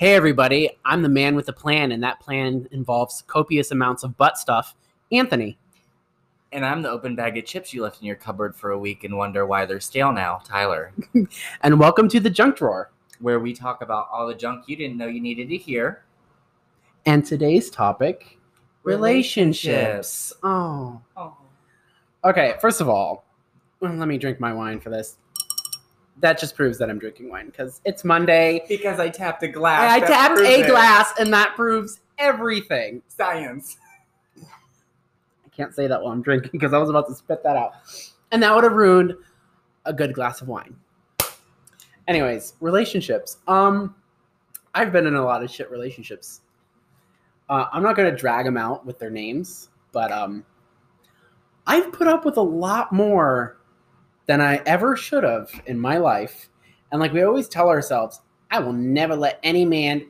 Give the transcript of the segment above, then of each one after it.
Hey, everybody, I'm the man with a plan, and that plan involves copious amounts of butt stuff. Anthony. And I'm the open bag of chips you left in your cupboard for a week and wonder why they're stale now, Tyler. And welcome to the Junk Drawer. Where we talk about all the junk you didn't know you needed to hear. And today's topic relationships. Relationships. Oh. Oh. Okay, first of all, let me drink my wine for this. That just proves that I'm drinking wine because it's Monday. Because I tapped a glass. I tapped a it. glass, and that proves everything. Science. I can't say that while I'm drinking because I was about to spit that out. And that would have ruined a good glass of wine. Anyways, relationships. Um, I've been in a lot of shit relationships. Uh, I'm not gonna drag them out with their names, but um, I've put up with a lot more than I ever should have in my life. And like we always tell ourselves, I will never let any man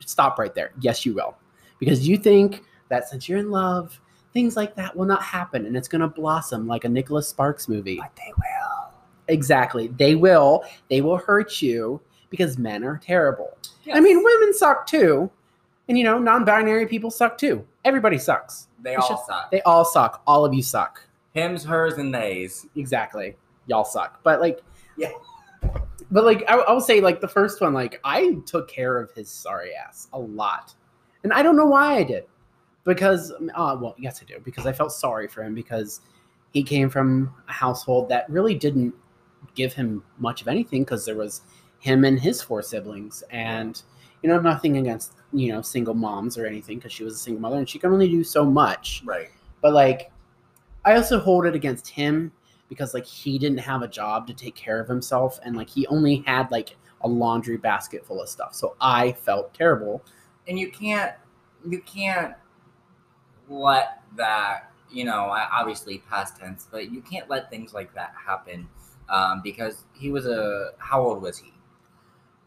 stop right there. Yes, you will, because you think that since you're in love, things like that will not happen, and it's gonna blossom like a Nicholas Sparks movie. But they will. Exactly. They will. They will hurt you because men are terrible. I mean, women suck too. And you know, non-binary people suck too. Everybody sucks. they we all should- suck. They all suck. All of you suck. Hims, hers, and theys. Exactly. Y'all suck. But like Yeah. But like I, I will say like the first one like I took care of his sorry ass a lot. And I don't know why I did. Because uh well, yes I do because I felt sorry for him because he came from a household that really didn't give him much of anything because there was him and his four siblings and you know nothing against you know single moms or anything because she was a single mother and she can only do so much Right. but like i also hold it against him because like he didn't have a job to take care of himself and like he only had like a laundry basket full of stuff. So i felt terrible. And you can't you can't let that you know obviously past tense but you can't let things like that happen um, because he was a how old was he?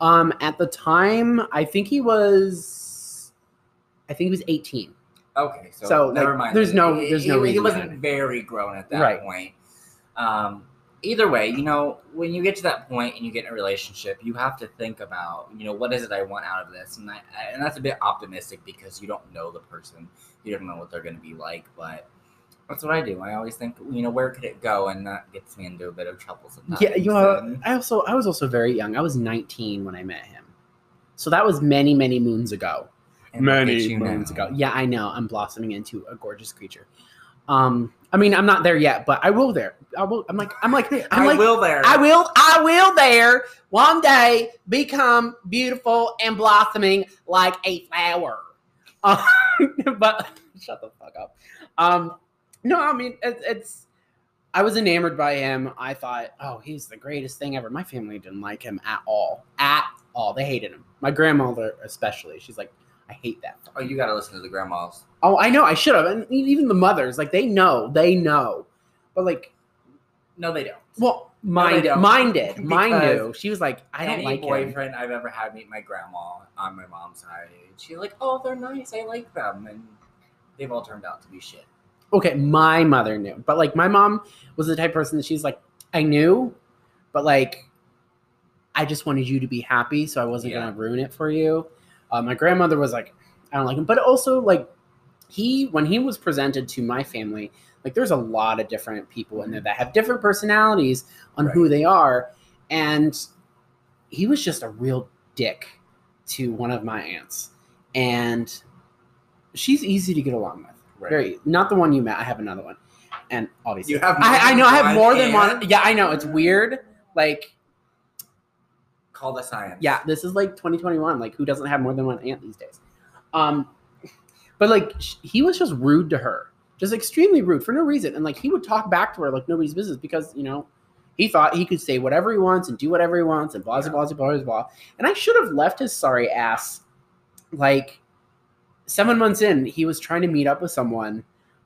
Um at the time i think he was i think he was 18 okay so, So, never like, mind. there's no- He- there's he, no he reason wasn't very grown at that Right. point um, either way you know when you get to that point and you get in a relationship you have to think about you know what is it i want out of this and I, I- and that's a bit optimistic because you don't know the person you don't know what they're going to be like but that's what i do i always think you know where could it go and that gets me into a bit of trouble sometimes yeah you know i also i was also very young i was 19 when i met him so that was many many moons ago and many moons now. ago. Yeah, I know. I'm blossoming into a gorgeous creature. Um, I mean, I'm not there yet, but I will there. I will. I'm like, I'm like, I'm i like, will there I will, I will there one day become beautiful and blossoming like a flower. Uh, but shut the fuck up. Um, no, I mean, it, it's. I was enamored by him. I thought, oh, he's the greatest thing ever. My family didn't like him at all. At all. They hated him. My grandmother, especially. She's like, I hate that. oh you gotta listen to the grandmas Oh, I know. I should have. And even the mothers, like, they know. They know. But, like, no they don't well, mine, don't. mine did. Mine knew. She was like, I don't Any like him. boyfriend I've ever had meet my grandma on my mom's side. She's like, "Oh, they're nice. I like them," and they've all turned out to be shit. Okay, my mother knew. But, like, my mom was the type of person that she's like, I knew, but, like, I just wanted you to be happy, so I wasn't Yeah. going to ruin it for you. Uh, my grandmother was like, I don't like him. But also, like, he, when he was presented to my family, like, there's a lot of different people in there that have different personalities on who they are. And he was just a real dick to one of my aunts. And she's easy to get along with. Right. Very, not the one you met. I have another one. And obviously, You have I, I know I have more than one. Yeah, I know. It's weird. Like, Call the science. yeah, this is like 2021. Like, who doesn't have more than one aunt these days? Um, but like, sh- he was just rude to her, just extremely rude for no reason. And like, he would talk back to her like nobody's business because you know he thought he could say whatever he wants and do whatever he wants and blah blah blah blah blah blah. And I should have left his sorry ass. Like, seven months in, he was trying to meet up with someone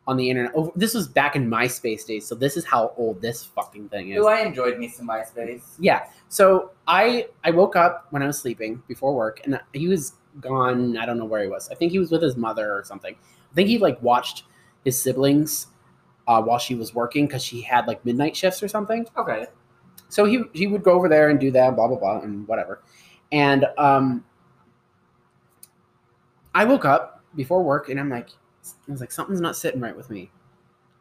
on the internet. Oh, this was back in MySpace days, so this is how old this fucking thing is. Ooh, I enjoyed me some MySpace. Yeah. So I I woke up when I was sleeping before work, and he was gone. I don't know where he was. I think he was with his mother or something. I think he like watched his siblings uh, while she was working because she had like midnight shifts or something. Okay. So he he would go over there and do that, blah blah blah, and whatever. And um, I woke up before work and I'm like, I was like, something's not sitting right with me.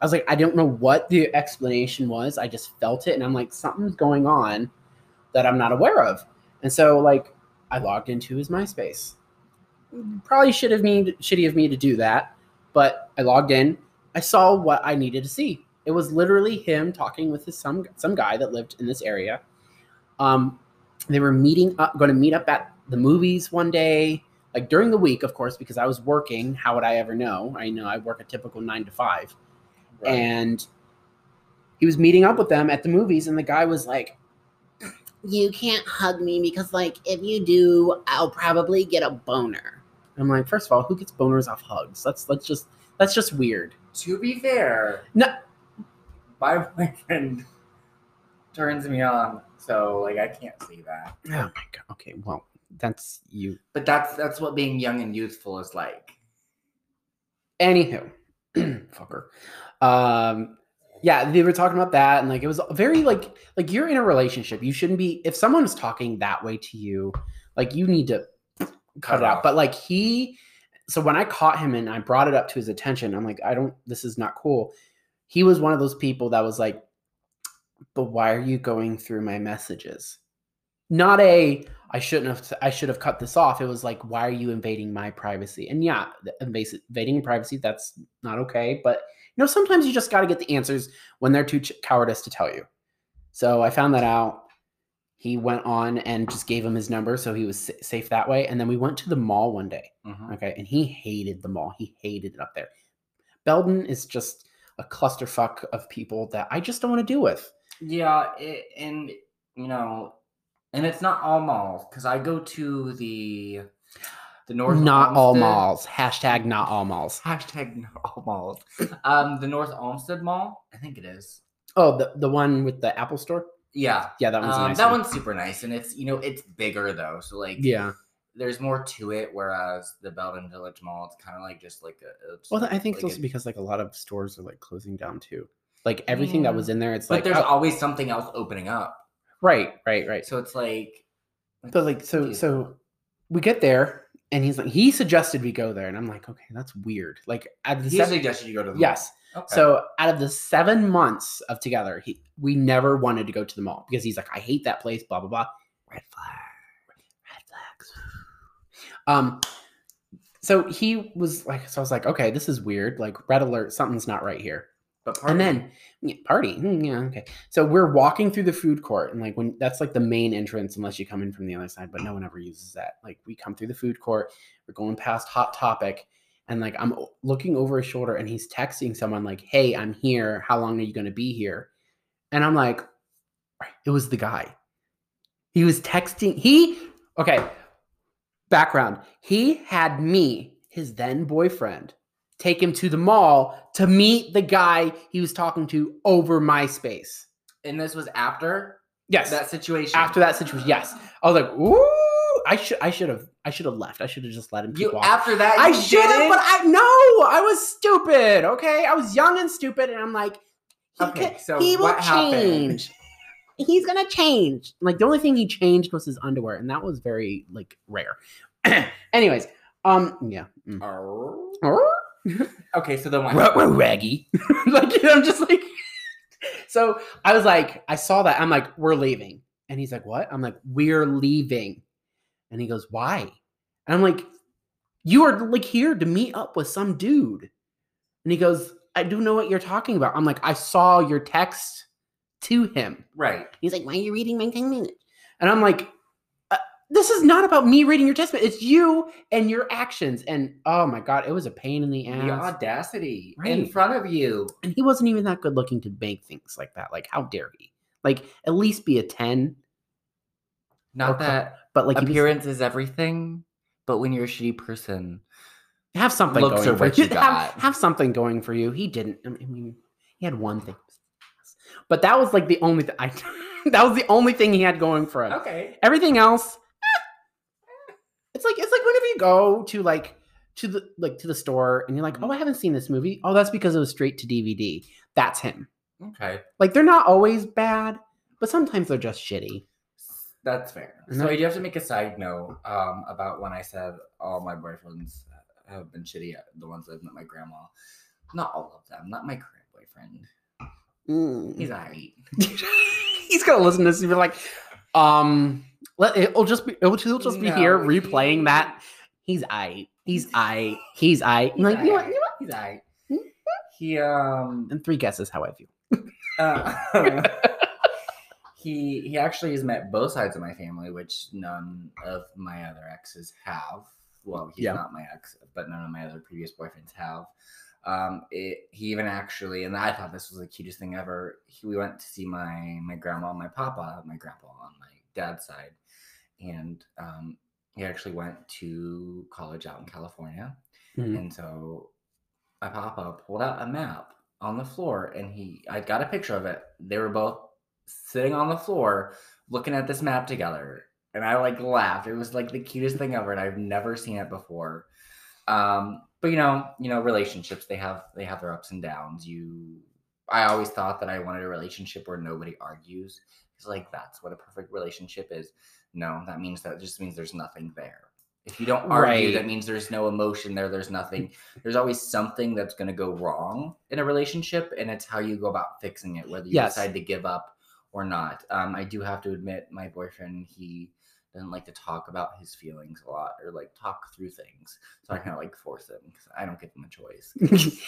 I was like, I don't know what the explanation was. I just felt it, and I'm like, something's going on that I'm not aware of. And so, like, I logged into his MySpace. Probably should have me shitty of me to do that, but I logged in. I saw what I needed to see. It was literally him talking with his some some guy that lived in this area. Um, they were meeting up, going to meet up at the movies one day, like during the week, of course, because I was working. How would I ever know? I know I work a typical nine to five, Right. and he was meeting up with them at the movies, and the guy was like, "You can't hug me because, like, if you do, I'll probably get a boner." I'm like, first of all, who gets boners off hugs? That's that's just that's just weird. to be fair, No. my boyfriend turns me on, so like I can't see that. Oh my god. Okay, well, that's you. But that's that's what being young and youthful is like. Anywho, fucker. Um, yeah, they were talking about that, and like it was very like like you're in a relationship. You shouldn't be if someone is talking that way to you, like you need to cut, Cut it out. off. But like he, so when I caught him and I brought it up to his attention, I'm like, I don't. This is not cool. He was one of those people that was like, but why are you going through my messages? Not a I shouldn't have I should have cut this off. It was like, why are you invading my privacy? And yeah, invading privacy, that's not okay. But you know, sometimes you just got to get the answers when they're too ch- cowardice to tell you. So I found that out. He went on and just gave him his number, so he was sa- safe that way. And then we went to the mall one day. Mhm. Okay, and he hated the mall. He hated it up there. Belden is just a clusterfuck of people that I just don't want to deal with. Yeah, it, and you know, and it's not all malls because I go to the the North. not all malls. Hashtag not all malls. Hashtag not all malls. Um, the North Olmsted Mall, I think it is. Oh, the, the one with the Apple store? Yeah, Yeah, that one's um, nice. that one. one's super nice, and it's you know it's bigger though, so like Yeah. there's more to it. Whereas the Belden Village Mall, it's kind of like just like a. it's Well, I think like it's also a- because like a lot of stores are like closing down too. Like everything that was in there, it's but like there's oh, always something else opening up, right, right, right. so it's like. But like so Yeah. so we get there and he's like he suggested we go there and I'm like okay that's weird. Like at the He seven, suggested you go to the mall. yes. Okay. So out of the seven months of together, he we never wanted to go to the mall because he's like I hate that place. Blah blah blah. red flag. red flags. Um, so he was like, so I was like, okay, this is weird. Like, red alert, something's not right here. But And then yeah, party, mm, yeah, okay. So we're walking through the food court, and like when that's like the main entrance, unless you come in from the other side, but no one ever uses that. Like we come through the food court, we're going past Hot Topic, and like I'm looking over his shoulder, and he's texting someone like, "Hey, I'm here. How long are you going to be here?" And I'm like, it was the guy. He was texting. He okay. Background. He had me, his then boyfriend, take him to the mall to meet the guy he was talking to over MySpace. and this was after Yes. that situation. after that situation. Yes. I was like, ooh, I should I should have I should have left. I should have just let him you after that, I should have, but I no, I was stupid. Okay, I was young and stupid, and I'm like, he, Okay, ca- so he will what happened? change. He's gonna change. Like the only thing he changed was his underwear, and that was very like rare. Anyways, um, yeah, mm. Okay, so then what? Ruh, raggy. like you know, I'm just like. so I was like, I saw that. I'm like, we're leaving, and he's like, what? I'm like, we're leaving, and he goes, why? And I'm like, you are like here to meet up with some dude, and he goes, I do know what you're talking about. I'm like, I saw your text to him. Right. He's like, why are you reading my minutes? And I'm like. This is not about me reading your testament. It's you and your actions. And oh my god, it was a pain in the ass. The audacity in front of you. and he wasn't even that good looking to bank things like that. Like, how dare he? Like, at least be a 10. Not that But like, he was- appearance is everything, but when you're a shitty person, have something going for you. you Have, have something going for you. He didn't. I mean, he had one thing. But that was like the only thing. I that was the only thing he had going for him. okay. Everything else. It's like it's like whenever you go to like to the like to the store and you're like, oh, I haven't seen this movie. Oh, that's because it was straight to DVD. That's him. Okay. Like they're not always bad, but sometimes they're just shitty. That's fair. So I do have to make a side note um, about when I said all my boyfriends have been shitty. uh, The ones that I've met my grandma, not all of them. Not my current boyfriend. Mm. He's alright. He's gonna listen to this and be like, um, let it'll just be it'll, he'll just be here replaying he- that. He's I. He's I. He's I. He's like you know what? You know what? He's alright. He um And three guesses how I feel. uh, he he actually has met both sides of my family, which none of my other exes have. Well, he's Yeah. not my ex, but none of my other previous boyfriends have. Um, it, he even actually, and I thought this was the cutest thing ever. He, we went to see my my grandma, and my papa, my grandpa on my dad's side, and um, he actually went to college out in California. Mhm. And so my papa pulled out a map on the floor and he I got a picture of it. They were both sitting on the floor looking at this map together. And I like laughed. It was like the cutest thing ever, and I've never seen it before. Um, but you know, you know, relationships they have they have their ups and downs. You I always thought that I wanted a relationship where nobody argues. Like that's what a perfect relationship is. No, that means that just means there's nothing there. If you don't argue, Right. that means there's no emotion there. There's nothing. There's always something that's going to go wrong in a relationship, and it's how you go about fixing it, whether you Yes. decide to give up or not. Um, I do have to admit, my boyfriend he doesn't like to talk about his feelings a lot or like talk through things. So I kind of like force him because I don't give him a choice.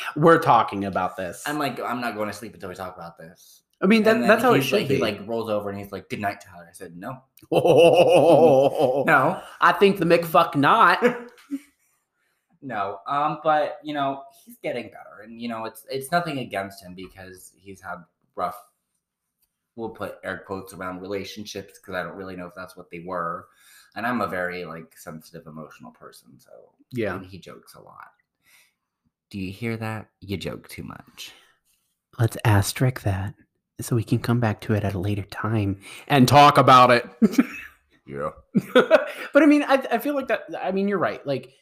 We're talking about this. I'm like, I'm not going to sleep until we talk about this. I mean, that, that's how it should like, be. He like rolls over and he's like, "Good night, Tyler." I said, "No, oh, no, I think the McFuck not. no." Um, but you know, he's getting better, and you know, it's it's nothing against him because he's had rough. We'll put air quotes around relationships because I don't really know if that's what they were, and I'm a very like sensitive, emotional person, so Yeah. and he jokes a lot. Do you hear that? You joke too much. Let's asterisk that so we can come back to it at a later time and talk about it. Yeah. but I mean, I, I feel like that. I mean, you're right. Like,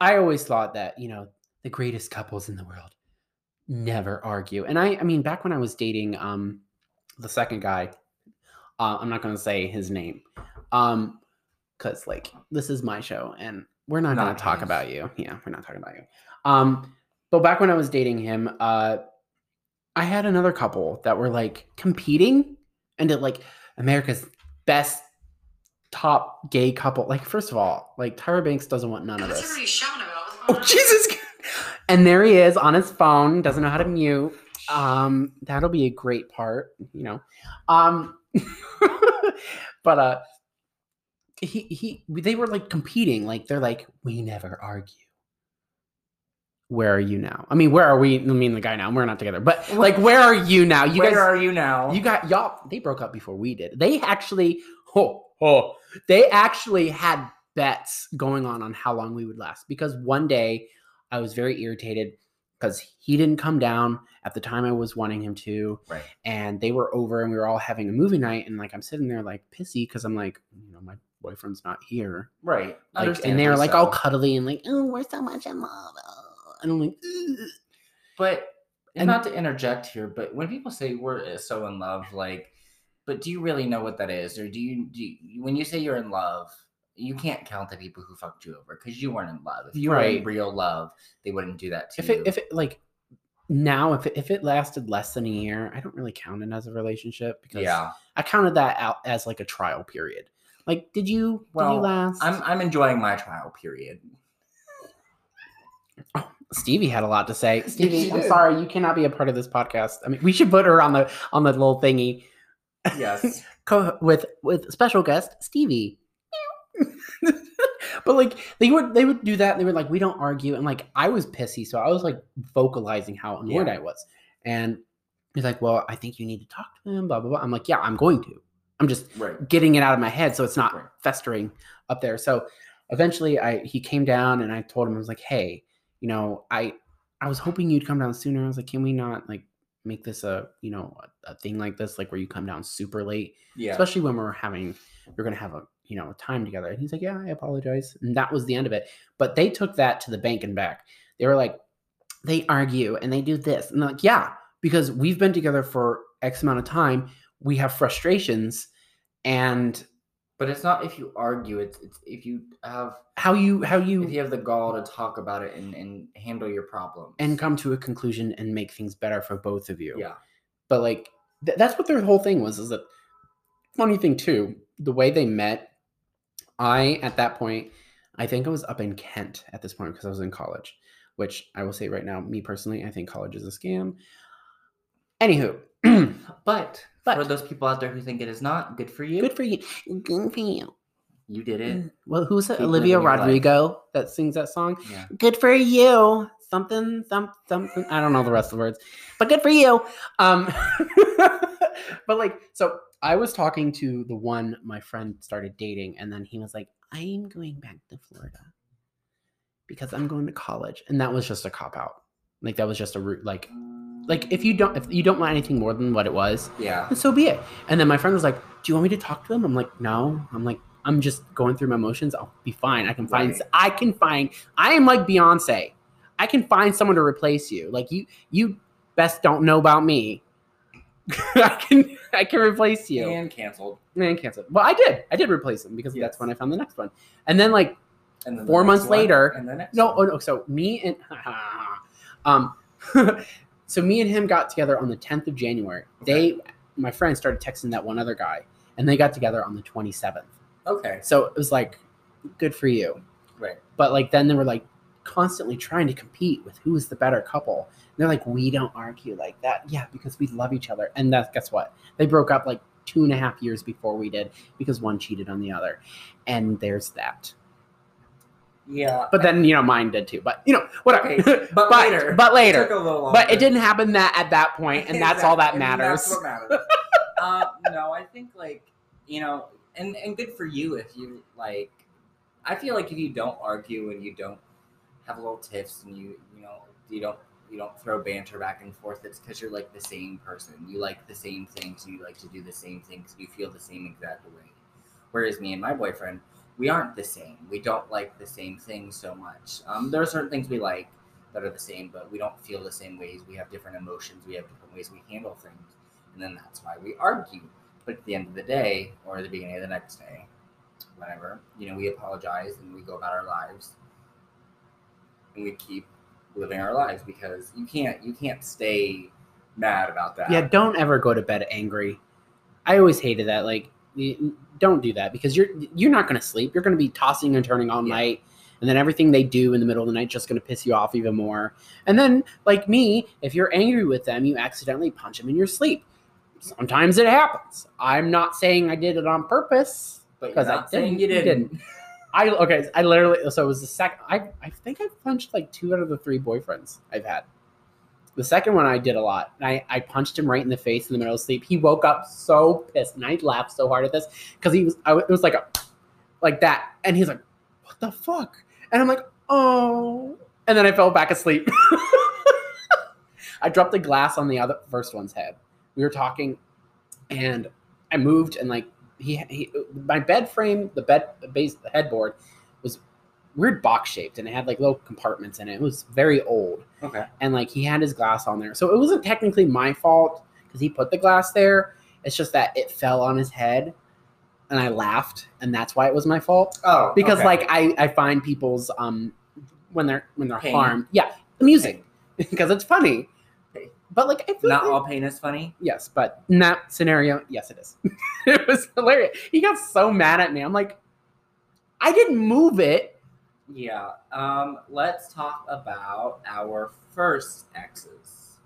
I always thought that, you know, the greatest couples in the world never argue. And I, I mean, back when I was dating um the second guy, uh, I'm not going to say his name, um, because like this is my show and we're not, going to talk about you. Yeah, we're not talking about you. Um, but back when I was dating him, uh, I had another couple that were like competing and did like America's best top gay couple. Like, first of all, like Tyra Banks doesn't want none of this. everybody shouting about? What's Oh? Jesus! And there he is on his phone, doesn't know how to mute. Um, that'll be a great part, you know. Um, but uh, he he they were like competing, like they're like we never argue. Where are you now? I mean, where are we? I mean, the guy now. We're not together, but like, where are you now? You Where guys, are you now? you got y'all. They broke up before we did. They actually, oh, oh, they actually had bets going on on how long we would last. Because one day, I was very irritated because he didn't come down at the time I was wanting him to, right. and they were over and we were all having a movie night, and like I'm sitting there like pissy because I'm like, you know, my boyfriend's not here, Right. like, and they were like all cuddly and like, oh, we're so much in love, oh," and I'm like, "Ugh." But and not to interject here, but when people say we're uh, so in love, like, but do you really know what that is, or do you do you, when you say you're in love? You can't count the people who fucked you over because you weren't in love. If you were in Right. real love, they wouldn't do that to if you. it if it like now if it, if it lasted less than a year i don't really count it as a relationship because yeah, i counted that out as like a trial period like did you did Well, you last I'm I'm enjoying my trial period. Stevie had a lot to say. Stevie i'm sorry you cannot be a part of this podcast. I mean we should put her on the on the little thingy. Yes. co- with with special guest stevie. But like they would they would do that and they were like we don't argue. And like i was pissy so i was like vocalizing how annoyed Yeah. i was. And he's like well i think you need to talk to him blah blah blah. I'm like yeah i'm going to. I'm just right. getting it out of my head so it's not Right. festering up there. So eventually i he came down and i told him i was like hey you know i i was hoping you'd come down sooner. I was like can we not like make this a you know a, a thing like this like where you come down super late? Yeah. especially when we're having we're gonna have a you know a time together. And he's like yeah i apologize. And that was the end of it. But they took that to the bank and back. They were like they argue and they do this. And they're like yeah because we've been together for x amount of time. We have frustrations and But it's not if you argue. It's it's if you have How you how you if you have the gall to talk about it and and handle your problems and come to a conclusion and make things better for both of you. yeah But like th- that's what their whole thing was. Is that funny thing too? The way they met, I at that point, I think I was up in Kent at this point because I was in college. Which I will say right now, me personally, I think college is a scam. Anywho, But, But- for those people out there who think it is not, good for you. good for you. Good for you. You did it. Well, who's? Keep Olivia life. Rodrigo that sings that song. Yeah. Good for you. Something, some, something. I don't know the rest of the words, but good for you. Um, but like, so I was talking to the one my friend started dating, and then he was like, "I'm going back to Florida because I'm going to college," and that was just a cop out. Like that was just a route. Like, like if you don't, if you don't want anything more than what it was, Yeah. and so be it. And then my friend was like, "Do you want me to talk to him?" I'm like, "No." I'm like, "I'm just going through my emotions. I'll be fine. I can find. Right. I can find. I am like Beyonce. I can find someone to replace you. Like you, you best don't know about me. I can, I can replace you. And canceled. Man, cancel. Well, I did. I did replace him because Yes. that's when I found the next one. And then like And then Four next months one, later- And then next no, oh no. So me and um, so me and him got together on the 10th of January. They, my friend, started texting that one other guy, and they got together on the 27th. Okay. So it was like, good for you. Right. But like then they were like constantly trying to compete with who is the better couple. And they're like, we don't argue like that. Yeah, because we love each other. And that guess what? They broke up like two and a half years before we did because one cheated on the other. And there's that. Yeah. But then you know mine did too. But you know whatever. Okay, but later. But Took later. a little longer. But it didn't happen that at that point, and that's all that Exactly, matters. That's what matters. uh, no, I think like you know, and and good for you if you like. I feel like if you don't argue and you don't have little tiffs and you you know you don't you don't throw banter back and forth, it's because you're like the same person. You like the same things. You like to do the same things. You feel the same exact way. Whereas me and my boyfriend, we aren't the same. We don't like the same things so much. Um, there are certain things we like that are the same, but we don't feel the same ways. We have different emotions. We have different ways we handle things, and then that's why we argue. But at the end of the day, or the beginning of the next day, whatever, you know, we apologize and we go about our lives, and we keep living our lives because you can't you can't stay mad about that. Yeah, don't ever go to bed angry. I always hated that. Like, don't do that because you're you're not going to sleep. You're going to be tossing and turning all Yeah. night, and then everything they do in the middle of the night just going to piss you off even more. And then, like me, if you're angry with them, you accidentally punch them in your sleep. Sometimes it happens. I'm not saying I did it on purpose because I didn't. you didn't. I okay. I literally so it was the second. I I think I punched like two out of the three boyfriends I've had. The second one I did a lot. I I punched him right in the face in the middle of sleep. He woke up so pissed, and I laughed so hard at this because he was. I, it was like a like that, and he's like, "What the fuck?" And I'm like, "Oh," and then I fell back asleep. I dropped a glass on the other first one's head. We were talking, and I moved, and like he, he my bed frame, the bed the base, the headboard weird box shaped, and it had like little compartments in it. It was very old, Okay. and like he had his glass on there, so it wasn't technically my fault because he put the glass there. It's just that it fell on his head, and I laughed, and that's why it was my fault Oh, because okay. like I I find people's um when they're when they're Pain. harmed, yeah, amusing because it's funny. But like, I feel not like- all pain is funny. Yes, but in that scenario, yes, it is. it was hilarious. He got so mad at me. I'm like, I didn't move it. Yeah. Um. Let's talk about our first exes.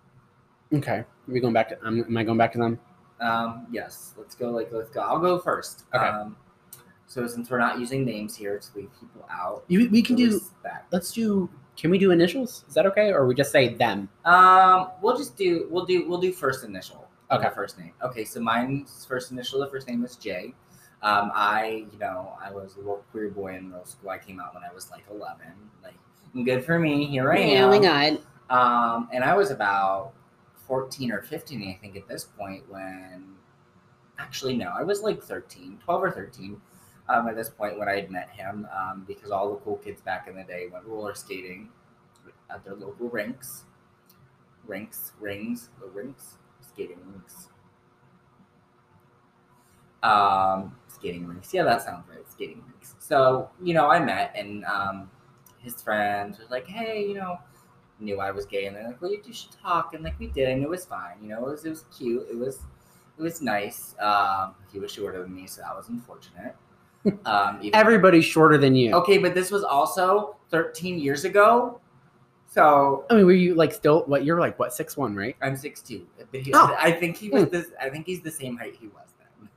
Okay, are we going back to? Um, am I going back to them? Um. Yes. Let's go. Like. Let's go. I'll go first. Okay. Um. So since we're not using names here to leave people out, You, we can do. that. Let's do. Can we do initials? Is that okay, or we just say them? Um. We'll just do. We'll do. We'll do first initial. Okay. First name. Okay. So mine's first initial. The first name is J. Um. I. You know. I was a little queer boy in middle school. I came out when I was like 11. Like. Good for me. Here I am. Oh my god. Um, and I was about 14 or 15, I think, at this point when actually, no, I was like 13, 12 or 13 um, at this point when I had met him um, because all the cool kids back in the day went roller skating at their local rinks. Rinks, rings, the rinks, skating rinks. Um, Skating rinks. Yeah, that sounds right. Skating rinks. So, you know, I met and um, his friends was like, hey, you know, knew I was gay and they're like, well, you two should talk. And like we did and it was fine. You know, it was, it was cute. It was, it was nice. Um, he was shorter than me, so that was unfortunate. Um, Everybody's shorter than you. okay, but this was also 13 years ago. So I mean, were you like still what? You're like what six one, right? I'm 6'2". But he, Oh. I think he was this, I think he's the same height he was then.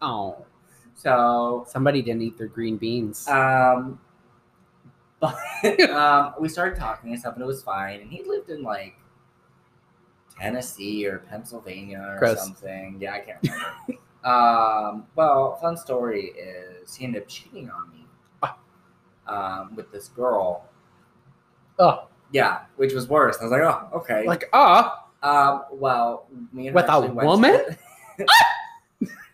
Oh, So somebody didn't eat their green beans. Um, but um, we started talking and stuff, and it was fine. And he lived in like Tennessee or Pennsylvania or Gross. something. Yeah, I can't remember. um, well, fun story is he ended up cheating on me um, with this girl. oh, Yeah, which was worse. I was like, oh, okay. like ah, Um, well, me and her With a woman? To,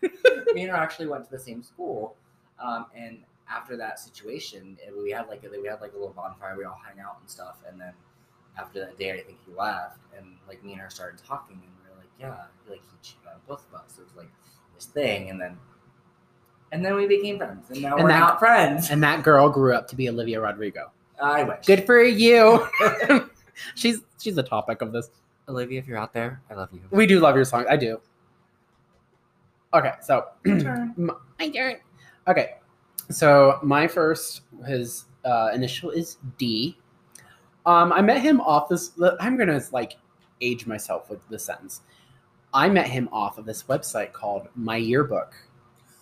me and her actually went to the same school, um, and after that situation, it- we had like a, we had like a little bonfire. We all hang out and stuff, and then after that day, I think he left, and like me and her started talking, and we were like, yeah, like he cheated on both of us. It was like this thing, and then and then we became friends, and now And we're that- not friends. and that girl grew up to be Olivia Rodrigo. I wish. Good for you. she's she's the topic of this. Olivia, if you're out there, I love you. We do love your song. I do. Okay, so Turn. my turn. Okay, so my first, his uh, initial is D. Um, I met him off this. I'm gonna like age myself with the sentence. I met him off of this website called My Yearbook,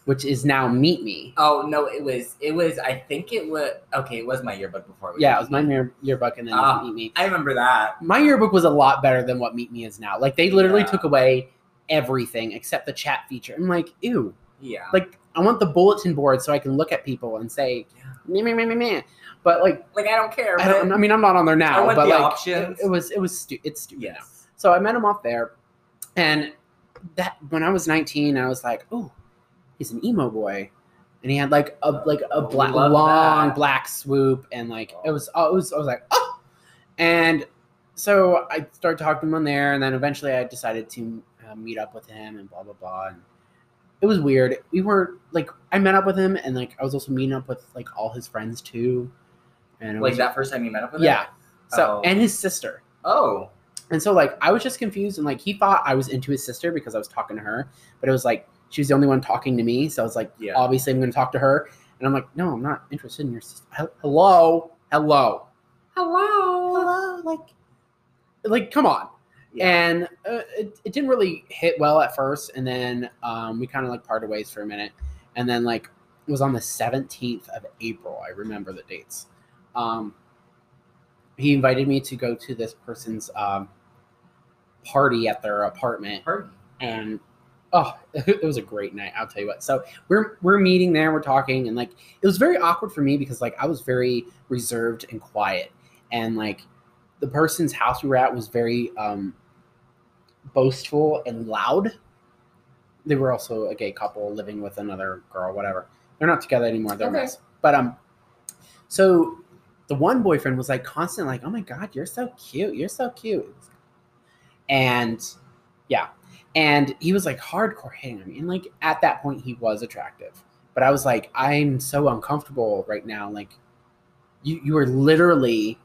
which is now Meet Me. Oh no, it was it was. I think it was okay. It was my yearbook before. Yeah, it was my year, yearbook, and then it was Ah. Meet Me. I remember that. My yearbook was a lot better than what Meet Me is now. Like they literally Yeah. took away everything except the chat feature. I'm like, ew. Yeah. Like I want the bulletin board so I can look at people and say, meh, meh, meh, meh, meh. but like like I don't care. I, don't, I mean I'm not on there now, I want but the like options. It, it was it was stu- it's stupid. now. yes. So I met him off there, and that when I was 19, I was like, oh, he's an emo boy, and he had like a like a Oh, black long that. black swoop, and like it Oh. was oh, it was I was like oh, and so I started talking to him on there, and then eventually I decided to uh, meet up with him and blah blah blah. And it was weird. We were like I met up with him, and like I was also meeting up with like all his friends too, and it Like was, that first time you met up with him. yeah. So Oh. and his sister. Oh. And so like I was just confused and like he thought I was into his sister because I was talking to her, but it was like she was the only one talking to me, so I was like, Yeah. obviously I'm going to talk to her, and I'm like, no, I'm not interested in your sister. Hello, hello, Hello. hello, like, like come on. Yeah. And uh, it, it didn't really hit well at first, and then um, we kind of like parted ways for a minute, and then like it was on the 17th of April. I remember the dates. Um, he invited me to go to this person's um, party at their apartment, Pardon. and oh, it was a great night. I'll tell you what. So we're we're meeting there, we're talking, and like it was very awkward for me because like I was very reserved and quiet, and like the person's house we were at was very um, boastful and loud. They were also a gay couple living with another girl, whatever. They're not together anymore. They're Okay. mess. But um, so the one boyfriend was like constant, like, "Oh my god, you're so cute. You're so cute," and yeah, and he was like hardcore hitting on me. And like at that point, he was attractive. But I was like, I'm so uncomfortable right now. Like, you you are literally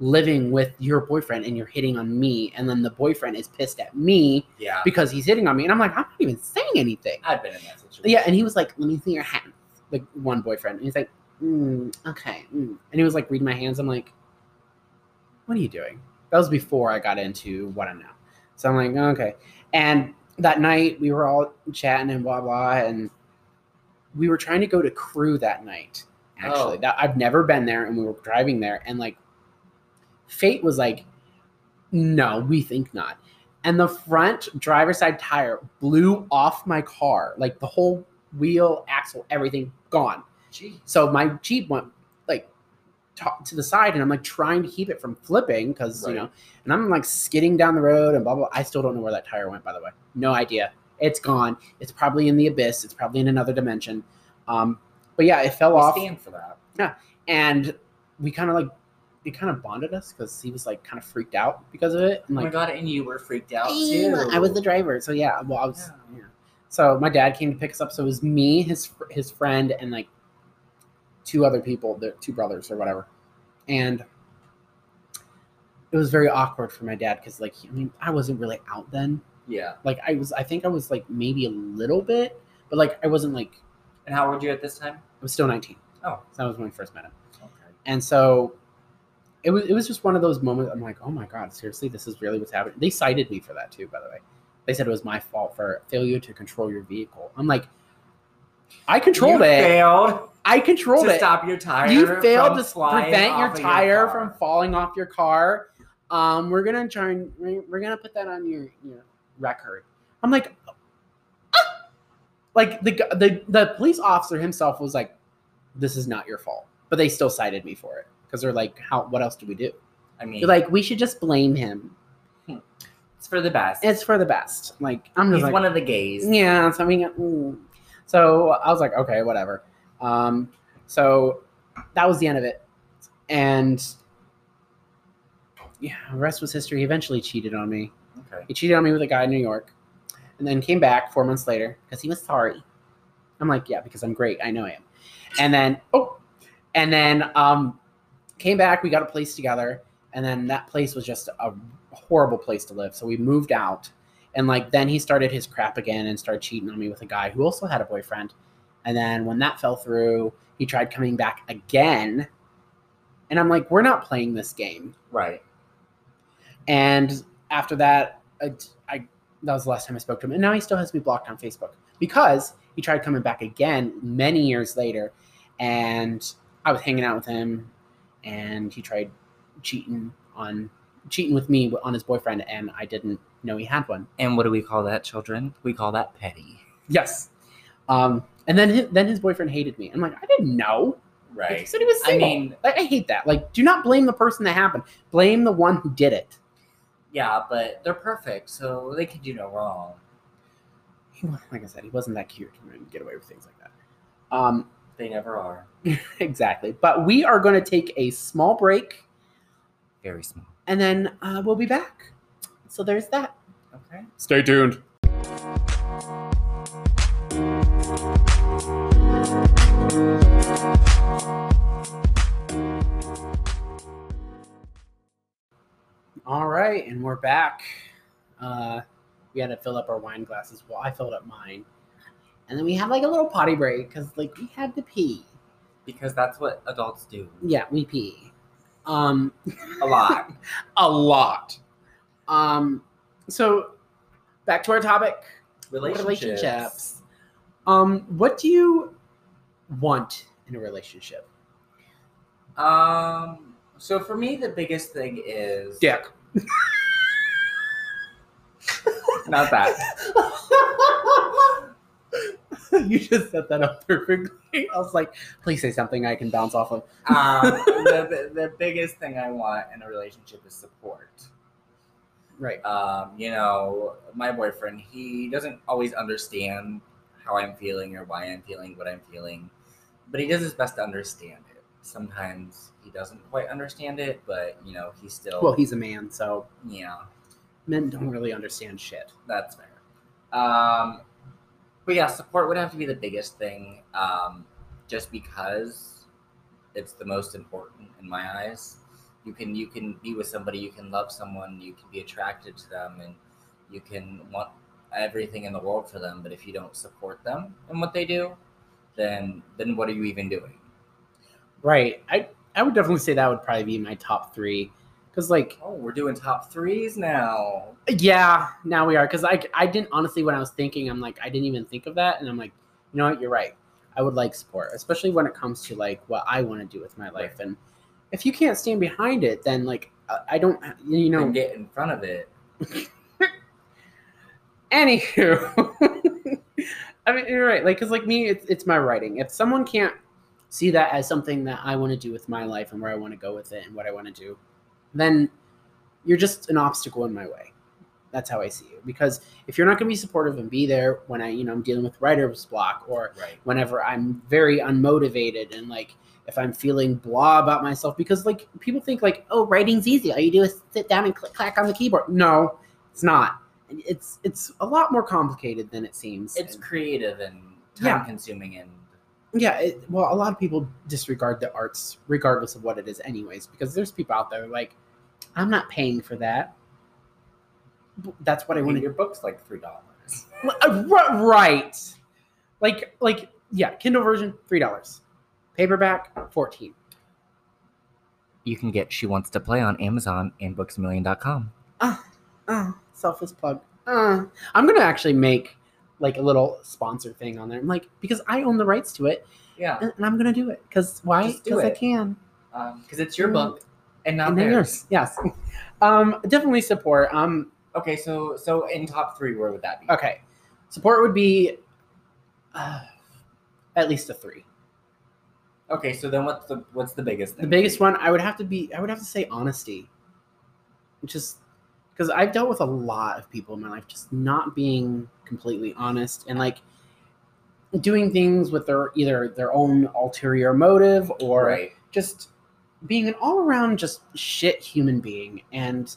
living with your boyfriend and you're hitting on me, and then the boyfriend is pissed at me Yeah. because he's hitting on me, and I'm like, I'm not even saying anything. I've been in that situation. Yeah, and he was like, "Let me see your hands." Like one boyfriend, and he's like, mm, "Okay," mm. and he was like reading my hands. I'm like, "What are you doing?" That was before I got into what I'm now. So I'm like, "Okay." And that night we were all chatting and blah blah, and we were trying to go to Crew that night. Actually, Oh. that I've never been there, and we were driving there, and like, fate was like, "No, we think not." and the front driver's side tire blew off my car. Like the whole wheel axle everything gone. Gee. so my jeep went like to, to the side and i'm like trying to keep it from flipping because you know and i'm like skidding down the road and blah blah i still don't know where that tire went by the way. No idea. It's gone. It's probably in the abyss. It's probably in another dimension. Um but yeah it fell We off. stand for that. and we kind of like it kind of bonded us because he was like kind of freaked out because of it and oh like my god, and you were freaked out too. I was the driver, so yeah. Well, I was, Yeah. yeah. So my dad came to pick us up. So it was me, his his friend, and like two other people, the two brothers or whatever. And it was very awkward for my dad because, like, I mean, I wasn't really out then. Yeah. Like, I was, I think I was like maybe a little bit, but like, I wasn't like, And how old were you at this time? I was still 19. Oh. So that was when we first met him. Okay. And so it was it was just one of those moments. I'm like, oh my god, seriously, this is really what's happening. They cited me for that too, by the way. They said it was my fault for failure to control your vehicle. I'm like, I controlled you it. failed I controlled to it. stop your tire. you failed to prevent your tire car. from falling off your car. Um, we're gonna try and we're we're gonna put that on your your record. I'm like, "Ah!" like the the the police officer himself was like, this is not your fault, but they still cited me for it because they're like, how? What else do we do? I mean, They're like, we should just blame him. it's for the best. It's for the best. Like I'm just He's like, one of the gays. yeah. So I mean, mm. so I was like, okay, whatever. Um, so that was the end of it, and yeah, the rest was history. He eventually cheated on me. Okay. He cheated on me with a guy in New York, and then came back four months later because he was sorry. I'm like, yeah, because I'm great. I know I am. And then, oh, and then um, came back. We got a place together, and then that place was just a horrible place to live. So we moved out, and like then he started his crap again and started cheating on me with a guy who also had a boyfriend. And then when that fell through, he tried coming back again, and I'm like, we're not playing this game. Right. And after that, I, I that was the last time I spoke to him. And now he still has me blocked on Facebook because he tried coming back again many years later. And I was hanging out with him, and he tried cheating on cheating with me on his boyfriend, and I didn't know he had one. And what do we call that, children? We call that petty. Yes. Um, and then his, then his boyfriend hated me. I'm like, I didn't know. Like, he Right. said he was I single. mean, like, I hate that. Like, do not blame the person that happened. Blame the one who did it. yeah, but they're perfect, so they can do no wrong. he like I said, he wasn't that cute to get away with things like that. Um, They never are. exactly. But we are going to take a small break, Very small. and then uh, we'll be back. So there's that. Okay. Stay tuned. All right, and we're back. Uh, we had to fill up our wine glasses. Well, I filled up mine, and then we have like a little potty break because like we had to pee. Because that's what adults do. Yeah, we pee. Um, A lot. a lot. Um, so back to our topic. Relationships. Um, what do you want in a relationship? Um. So for me, the biggest thing is Dick. not that. you just set that up perfectly. I was like, please say something I can bounce off of. Um, the, the biggest thing I want in a relationship is support. Right. Um, you know, my boyfriend, he doesn't always understand how I'm feeling or why I'm feeling what I'm feeling, but he does his best to understand it. Sometimes he doesn't quite understand it, but you know, he's still Well, he's a man, so yeah, men don't really understand shit. that's fair. Um, but yeah, support would have to be the biggest thing, um, just because it's the most important in my eyes. You can you can be with somebody, you can love someone, you can be attracted to them, and you can want everything in the world for them. But if you don't support them and what they do, then then what are you even doing? Right. I I would definitely say that would probably be my top three. Cause like Oh, we're doing top threes now. Yeah, now we are. Because I, I didn't honestly, when I was thinking, I'm like, I didn't even think of that. And I'm like, you know what? You're right. I would like support, especially when it comes to like what I want to do with my life. And if you can't stand behind it, then like, I- I don't, you You know, get in front of it. anywho. I mean, you're right. Like, because like me, it's, it's my writing. If someone can't see that as something that I want to do with my life and where I want to go with it and what I want to do, then you're just an obstacle in my way. That's how I see you. Because if you're not going to be supportive and be there when I, you know, I'm dealing with writer's block or Right. whenever I'm very unmotivated and like if I'm feeling blah about myself, because like people think like, oh, writing's easy. All you do is sit down and click clack on the keyboard. No, it's not. it's it's a lot more complicated than it seems. It's And- creative and time Yeah. consuming and yeah. It, well, a lot of people disregard the arts regardless of what it is, anyways, because there's people out there like, I'm not paying for that. That's what I I want mean, to your book's like three dollars. Uh, Right. Like like yeah, Kindle version three dollars, paperback fourteen. You can get She Wants to Play on Amazon and booksmillion.com. Oh, selfless plug. Uh, I'm gonna actually make like a little sponsor thing on there. I'm like because I own the rights to it, Yeah, and, and I'm gonna do it because why? Because I can. because it's your book and not and theirs. Yes. Um, definitely support. Um, Okay, so so in top three, where would that be? okay, support would be uh, at least a three. Okay, so then what's the what's the biggest? The biggest one I would have to be I would have to say honesty. Just because I've dealt with a lot of people in my life just not being completely honest and like doing things with their either their own ulterior motive or right. just being an all around just shit human being. And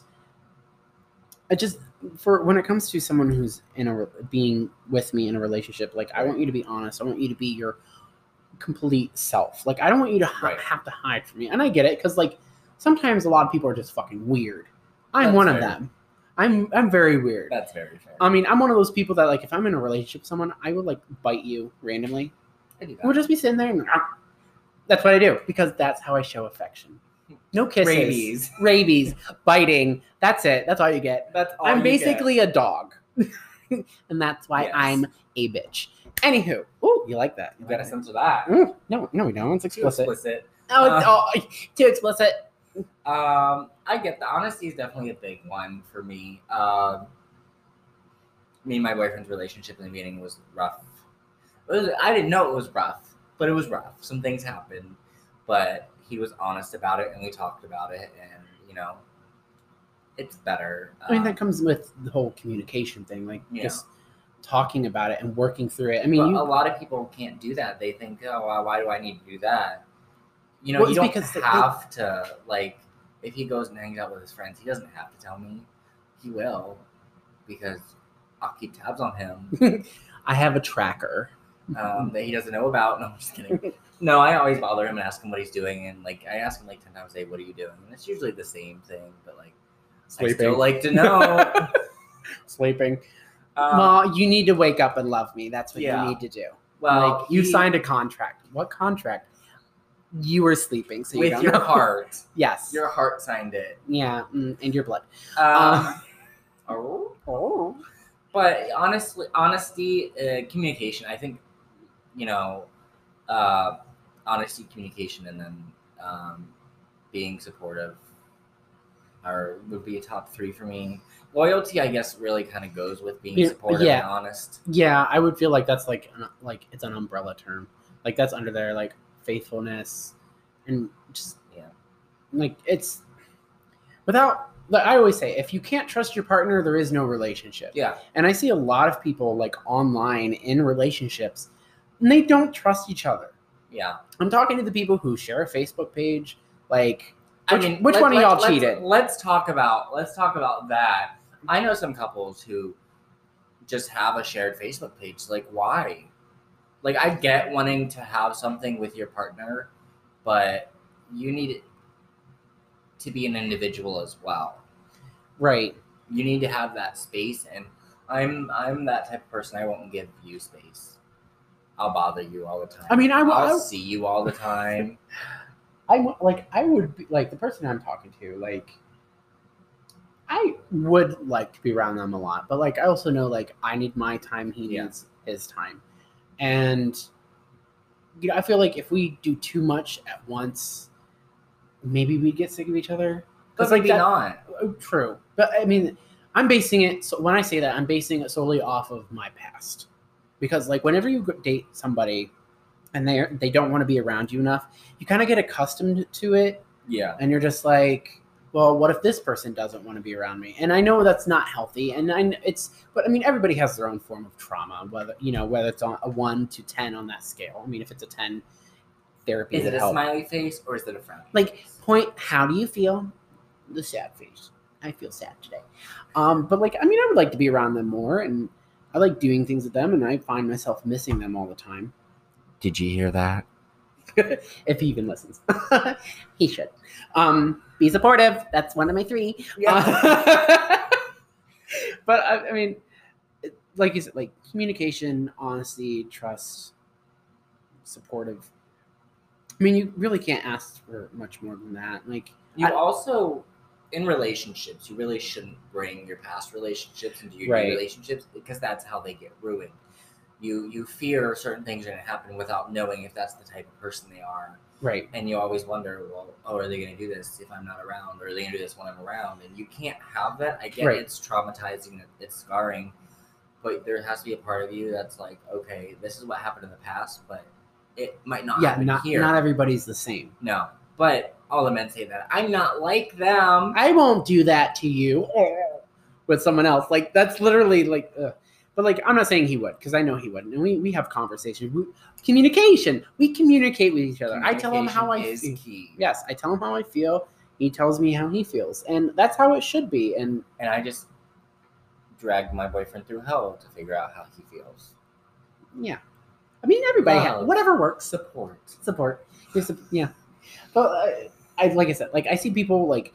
I just for when it comes to someone who's in a being with me in a relationship like I want you to be honest. I want you to be your complete self. Like I don't want you to ha- Right. have to hide from me. And I get it cuz like sometimes a lot of people are just fucking weird I'm That's one of them I'm I'm very weird That's very fair. I mean I'm one of those people that like if I'm in a relationship with someone I would like bite you randomly I do that. We'll just be sitting there and "Ah." that's what I do because that's how I show affection. No kisses, Rabies. rabies, biting. That's it. That's all you get. That's all I'm you get. basically a dog, and that's why Yes. I'm a bitch. Anywho, oh, you like that? You You gotta like that? censor that. Mm, no, no, we don't. It's Too explicit. explicit. Oh, it's Uh. oh, too explicit. Um, I get the honesty is definitely a big one for me. Um, me and my boyfriend's relationship in the beginning was rough. Was, I didn't know it was rough, but it was rough. Some things happened, but he was honest about it, and we talked about it, and you know, it's better. I mean, Um, that comes with the whole communication thing, like Yeah. just talking about it and working through it. I mean, you, a lot of people can't do that. They think, oh, well, why do I need to do that? You know, Well, you don't because they- have to like. If he goes and hangs out with his friends, he doesn't have to tell me. He will, because I'll keep tabs on him I have a tracker. um, that he doesn't know about. No, I'm just kidding. No, I always bother him and ask him what he's doing, and like I ask him like ten times a day, "What are you doing?" And it's usually the same thing, but like I still like to know. Sleeping. Um, well, you need to wake up and love me. That's what yeah. you need to do. well, like you he- signed a contract. What contract? You were sleeping, so you with your know. heart. Yes. Your heart signed it. yeah, mm, and your blood. Um, oh. Oh. but honestly honesty uh, communication i think you know uh, honesty communication and then um, being supportive are would be a top three for me loyalty i guess really kind of goes with being supportive yeah. and honest Yeah, I would feel like that's like like it's an umbrella term. Like that's under there, like faithfulness, and just Yeah. like it's without. Like I always say, if you can't trust your partner, there is no relationship. yeah And I see a lot of people like online in relationships, and they don't trust each other. yeah I'm talking to the people who share a Facebook page. Like, I which, mean, which one of y'all let's- cheated? let's talk about let's talk about that i know some couples who just have a shared facebook page like why like i get wanting to have something with your partner but you need it to be an individual as well Right. you need to have that space and i'm i'm that type of person i won't give you space i'll bother you all the time I mean, I will. see you all the time I like. I would be like the person I'm talking to. Like, I would like to be around them a lot, but like I also know like I need my time. He Yeah. needs his time, and you know I feel like if we do too much at once, maybe we'd get sick of each other. but like maybe that- not Oh, True, but I mean, I'm basing it. So when I say that, I'm basing it solely off of my past, because like whenever you date somebody, and they they don't want to be around you enough, you kind of get accustomed to it, yeah and you're just like, well, what if this person doesn't want to be around me? And I know that's not healthy, and I kn- it's, but I mean, everybody has their own form of trauma, whether you know whether it's on a one to ten on that scale. I mean, if it's a ten, therapy is it a help. smiley face or is it a frown Like, point. How do you feel? The sad face. I feel sad today. Um, but like, I mean, I would like to be around them more, and I like doing things with them, and I find myself missing them all the time. Did you hear that? if he even listens, he should. Um, be supportive. That's one of my three. Uh, but I, I mean, like you said, like communication, honesty, trust, supportive. I mean, you really can't ask for much more than that. Like, You I- also, in relationships, you really shouldn't bring your past relationships into your new relationships because that's how they get ruined. You you fear certain things are going to happen without knowing if that's the type of person they are, right, and you always wonder, well, oh, are they going to do this if I'm not around, or are they going to do this when I'm around? And you can't have that. I get Right. it's traumatizing, it's scarring, but there has to be a part of you that's like, okay, this is what happened in the past, but it might not yeah, not here. not everybody's the same. no, but all the men say that I'm not like them. I won't do that to you with someone else. Like that's literally like, ugh. But like I'm not saying he would because I know he wouldn't. And we we have conversations, we, communication. We communicate with each other. I tell him how I feel. Yes, I tell him how I feel. He tells me how he feels, and that's how it should be. And and I just dragged my boyfriend through hell to figure out how he feels. yeah, I mean everybody ha- Love. whatever works. Support. support. You're yeah, but uh, I like I said, like I see people like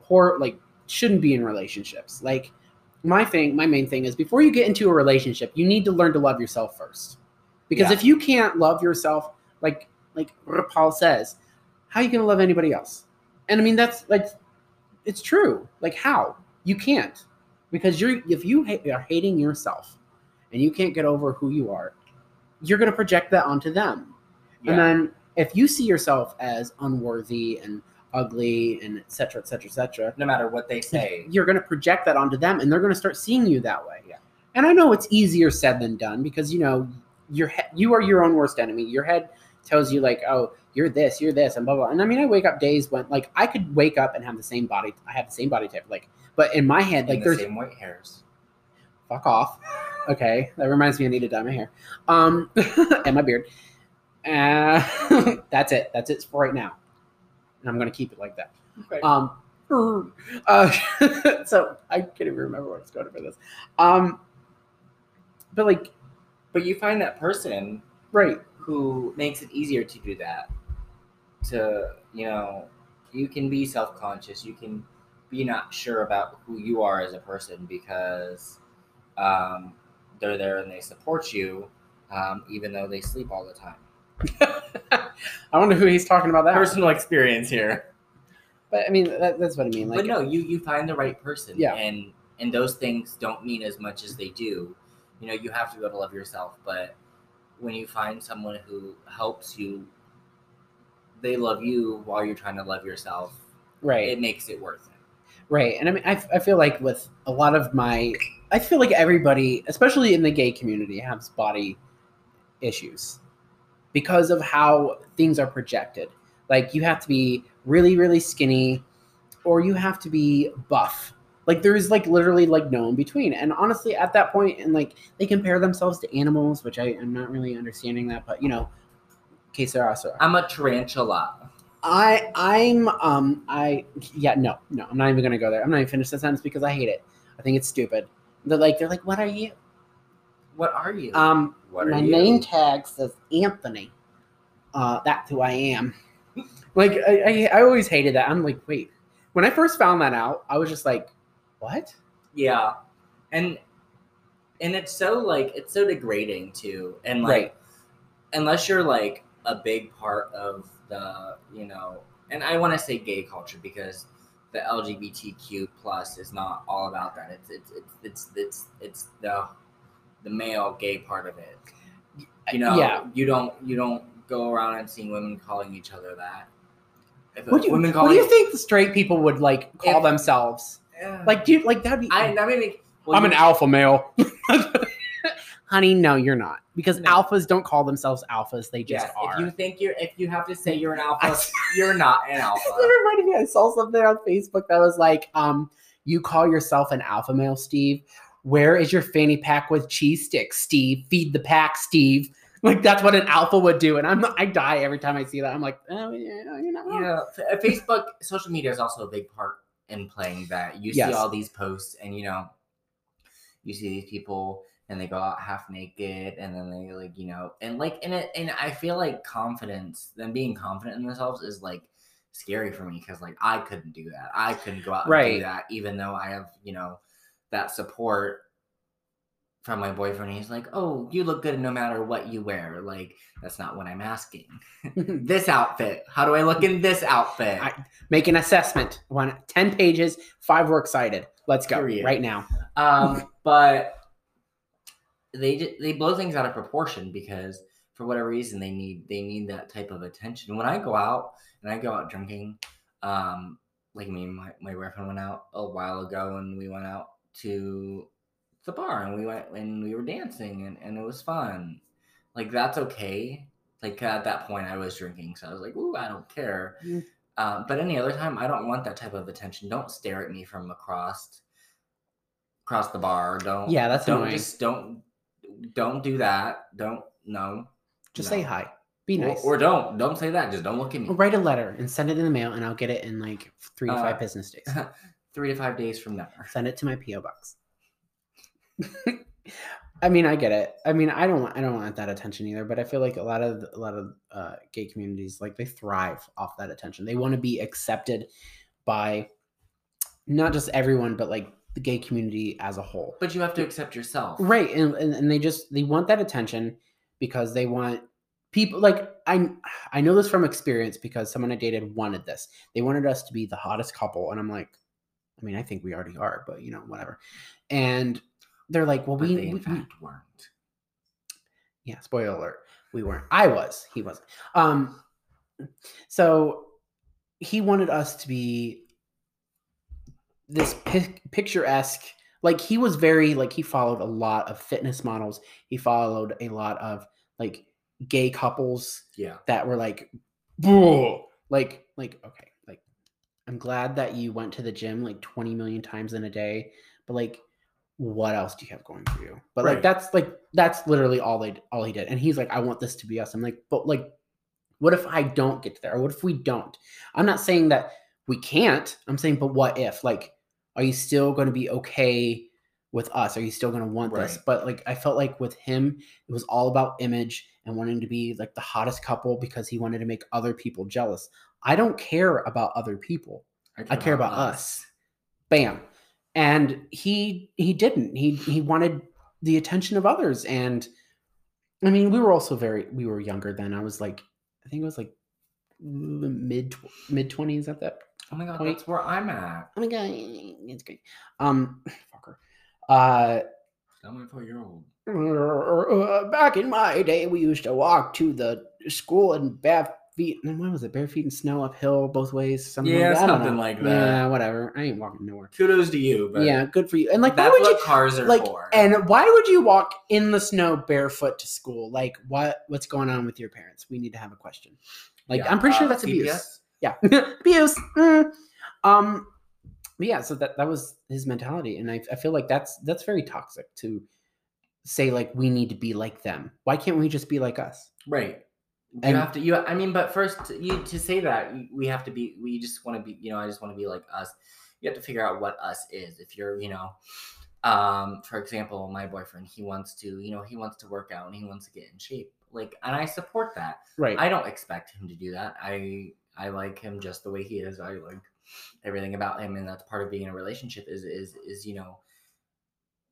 poor like shouldn't be in relationships. Like my thing, my main thing is before you get into a relationship, you need to learn to love yourself first. Because Yeah. if you can't love yourself, like like Paul says, how are you gonna love anybody else? And I mean that's like it's true. Like how you can't because you're if you ha- are hating yourself and you can't get over who you are, you're gonna project that onto them. Yeah. And then if you see yourself as unworthy and ugly and et cetera, et cetera, et cetera, no matter what they say. you're going to project that onto them and they're going to start seeing you that way. Yeah. And I know it's easier said than done because, you know, your he- you are your own worst enemy. Your head tells you like, oh, you're this, you're this, and blah, blah. And I mean, I wake up days when like I could wake up and have the same body. I have the same body type. Like, but in my head, and like the there's same white hairs. fuck off. Okay, that reminds me I need to dye my hair, um, and my beard. Uh, that's it. That's it for right now, and I'm gonna keep it like that. Okay. Um, uh, so I can't even remember where I was going for this. Um, but like, but you find that person right, who makes it easier to do that. To you know, you can be self conscious. You can be not sure about who you are as a person because um, they're there and they support you, um, even though they sleep all the time. I wonder who he's talking about that. Personal experience here. But I mean, that, that's what I mean. Like, but no, you you find the right person. Yeah. And and those things don't mean as much as they do. You know, you have to be able to love yourself, but when you find someone who helps you, they love you while you're trying to love yourself. right, It makes it worth it. right. And I mean, I, I feel like with a lot of my, I feel like everybody, especially in the gay community, has body issues because of how things are projected. Like you have to be really, really skinny, or you have to be buff. Like there is like literally like no in between. And honestly, at that point, and like they compare themselves to animals, which I am not really understanding that, but you know, que sera, sera. I'm a tarantula. I I'm um I yeah no no I'm not even gonna go there. I'm not even finish the sentence because I hate it. I think it's stupid. They're like they're like what are you? What are you? Um what are my you? name tag says Anthony. Uh, that's who I am. like I, I I always hated that. I'm like wait. When I first found that out, I was just like, what? Yeah. And and it's so like it's so degrading too. And like Right. unless you're like a big part of the, you know, and I want to say gay culture because the LGBTQ plus is not all about that. It's it's it's it's it's, it's the the male gay part of it. You know, Yeah. you don't you don't go around and seeing women calling each other that. If What do you, women what do you think the straight people would like call If- themselves? Yeah. Like, dude, like that'd be. I that made me. well, I'm an alpha male. Honey, no, you're not. Because No. alphas don't call themselves alphas; they just Yes, are. if you think you're, if you have to say you're an alpha, you're not an alpha. That reminded me. I saw something on Facebook that was like, um, "You call yourself an alpha male, Steve? Where is your fanny pack with cheese sticks, Steve? Feed the pack, Steve." Like that's what an alpha would do, and I'm I die every time I see that. I'm like, oh, yeah, you know, You know, f- uh, Facebook, social media is also a big part in playing that. You Yes. see all these posts, and you know, you see these people, and they go out half naked, and then they like, you know, and like, and it, and I feel like confidence, them being confident in themselves, is like scary for me because like I couldn't do that. I couldn't go out and Right. do that, even though I have, you know, that support from my boyfriend. He's like, "Oh, you look good no matter what you wear." Like that's not what I'm asking. this outfit. How do I look in this outfit? I- Make an assessment. One, 10 pages, five were excited. Let's go Period. right now. um, but they they blow things out of proportion because for whatever reason they need they need that type of attention. When I go out and I go out drinking, um, like me my, my boyfriend went out a while ago and we went out to the bar and we went and we were dancing and, and it was fun. Like that's okay. Like at that point I was drinking, so I was like, ooh, I don't care. Mm. Um, but any other time, I don't want that type of attention. Don't stare at me from across across the bar. Don't Yeah, that's don't annoying. just don't don't do that. Don't no. Just no. say hi. Be Or- nice. Or, don't don't say that. Just don't look at me. Or write a letter and send it in the mail, and I'll get it in like three to Uh, five business days. Three to five days from now. Send it to my PO box. I mean, I get it. I mean, I don't, want- I don't want that attention either. But I feel like a lot of, a lot of uh, gay communities, like they thrive off that attention. They want to be accepted by not just everyone, but like the gay community as a whole. But you have to accept yourself. Right, and, and and they just they want that attention because they want people like I I know this from experience because someone I dated wanted this. They wanted us to be the hottest couple, and I'm like, I mean, I think we already are, but you know, whatever. And they're like, well, But we, in we- we- weren't. yeah, spoiler alert, we weren't. I was, he wasn't. Um, so he wanted us to be this pic- picturesque. Like he was very like he followed a lot of fitness models. He followed a lot of like gay couples Yeah. that were like, like like okay, I'm glad that you went to the gym like 20 million times in a day, but like what else do you have going for you? But like that's like that's literally all they all he did. And he's like, I want this to be us. I'm like, but like, what if I don't get there? Or what if we don't? I'm not saying that we can't. I'm saying, but what if? Like, are you still going to be okay with us? Are you still going to want this? But like, I felt like with him, it was all about image and wanting to be like the hottest couple because he wanted to make other people jealous. I don't care about other people. I care about us. Bam. And he he didn't. He he wanted the attention of others. And I mean, we were also very we were younger then. I was like, I think it was like mid mid twenties at that. Oh my god, Point. that's where I'm at. Oh my god, it's great. Um, fucker. Uh, I'm a four year old. back in my day, we used to walk to the school in bare feet. And what was it? Bare feet and snow uphill both ways. Something Yeah, like that. Something like that. Yeah, whatever. I ain't walking nowhere. Kudos to you, but yeah, good for you. And like, why that's would what you cars are like? for. And why would you walk in the snow barefoot to school? Like, what? What's going on with your parents? We need to have a question. Like, Yeah, I'm pretty sure uh, that's abuse. CPS? Yeah, abuse. Mm. Um, yeah. So that that was his mentality, and I I feel like that's that's very toxic to say like we need to be like them. Why can't we just be like us? Right. You And- have to. You. I mean, but first, you to say that we have to be. We just want to be. You know, I just want to be like us. You have to figure out what us is. If you're, you know, um, for example, my boyfriend, he wants to, you know, he wants to work out and he wants to get in shape. Like, and I support that. Right. I don't expect him to do that. I I like him just the way he is. I like everything about him, and that's part of being in a relationship. Is is is you know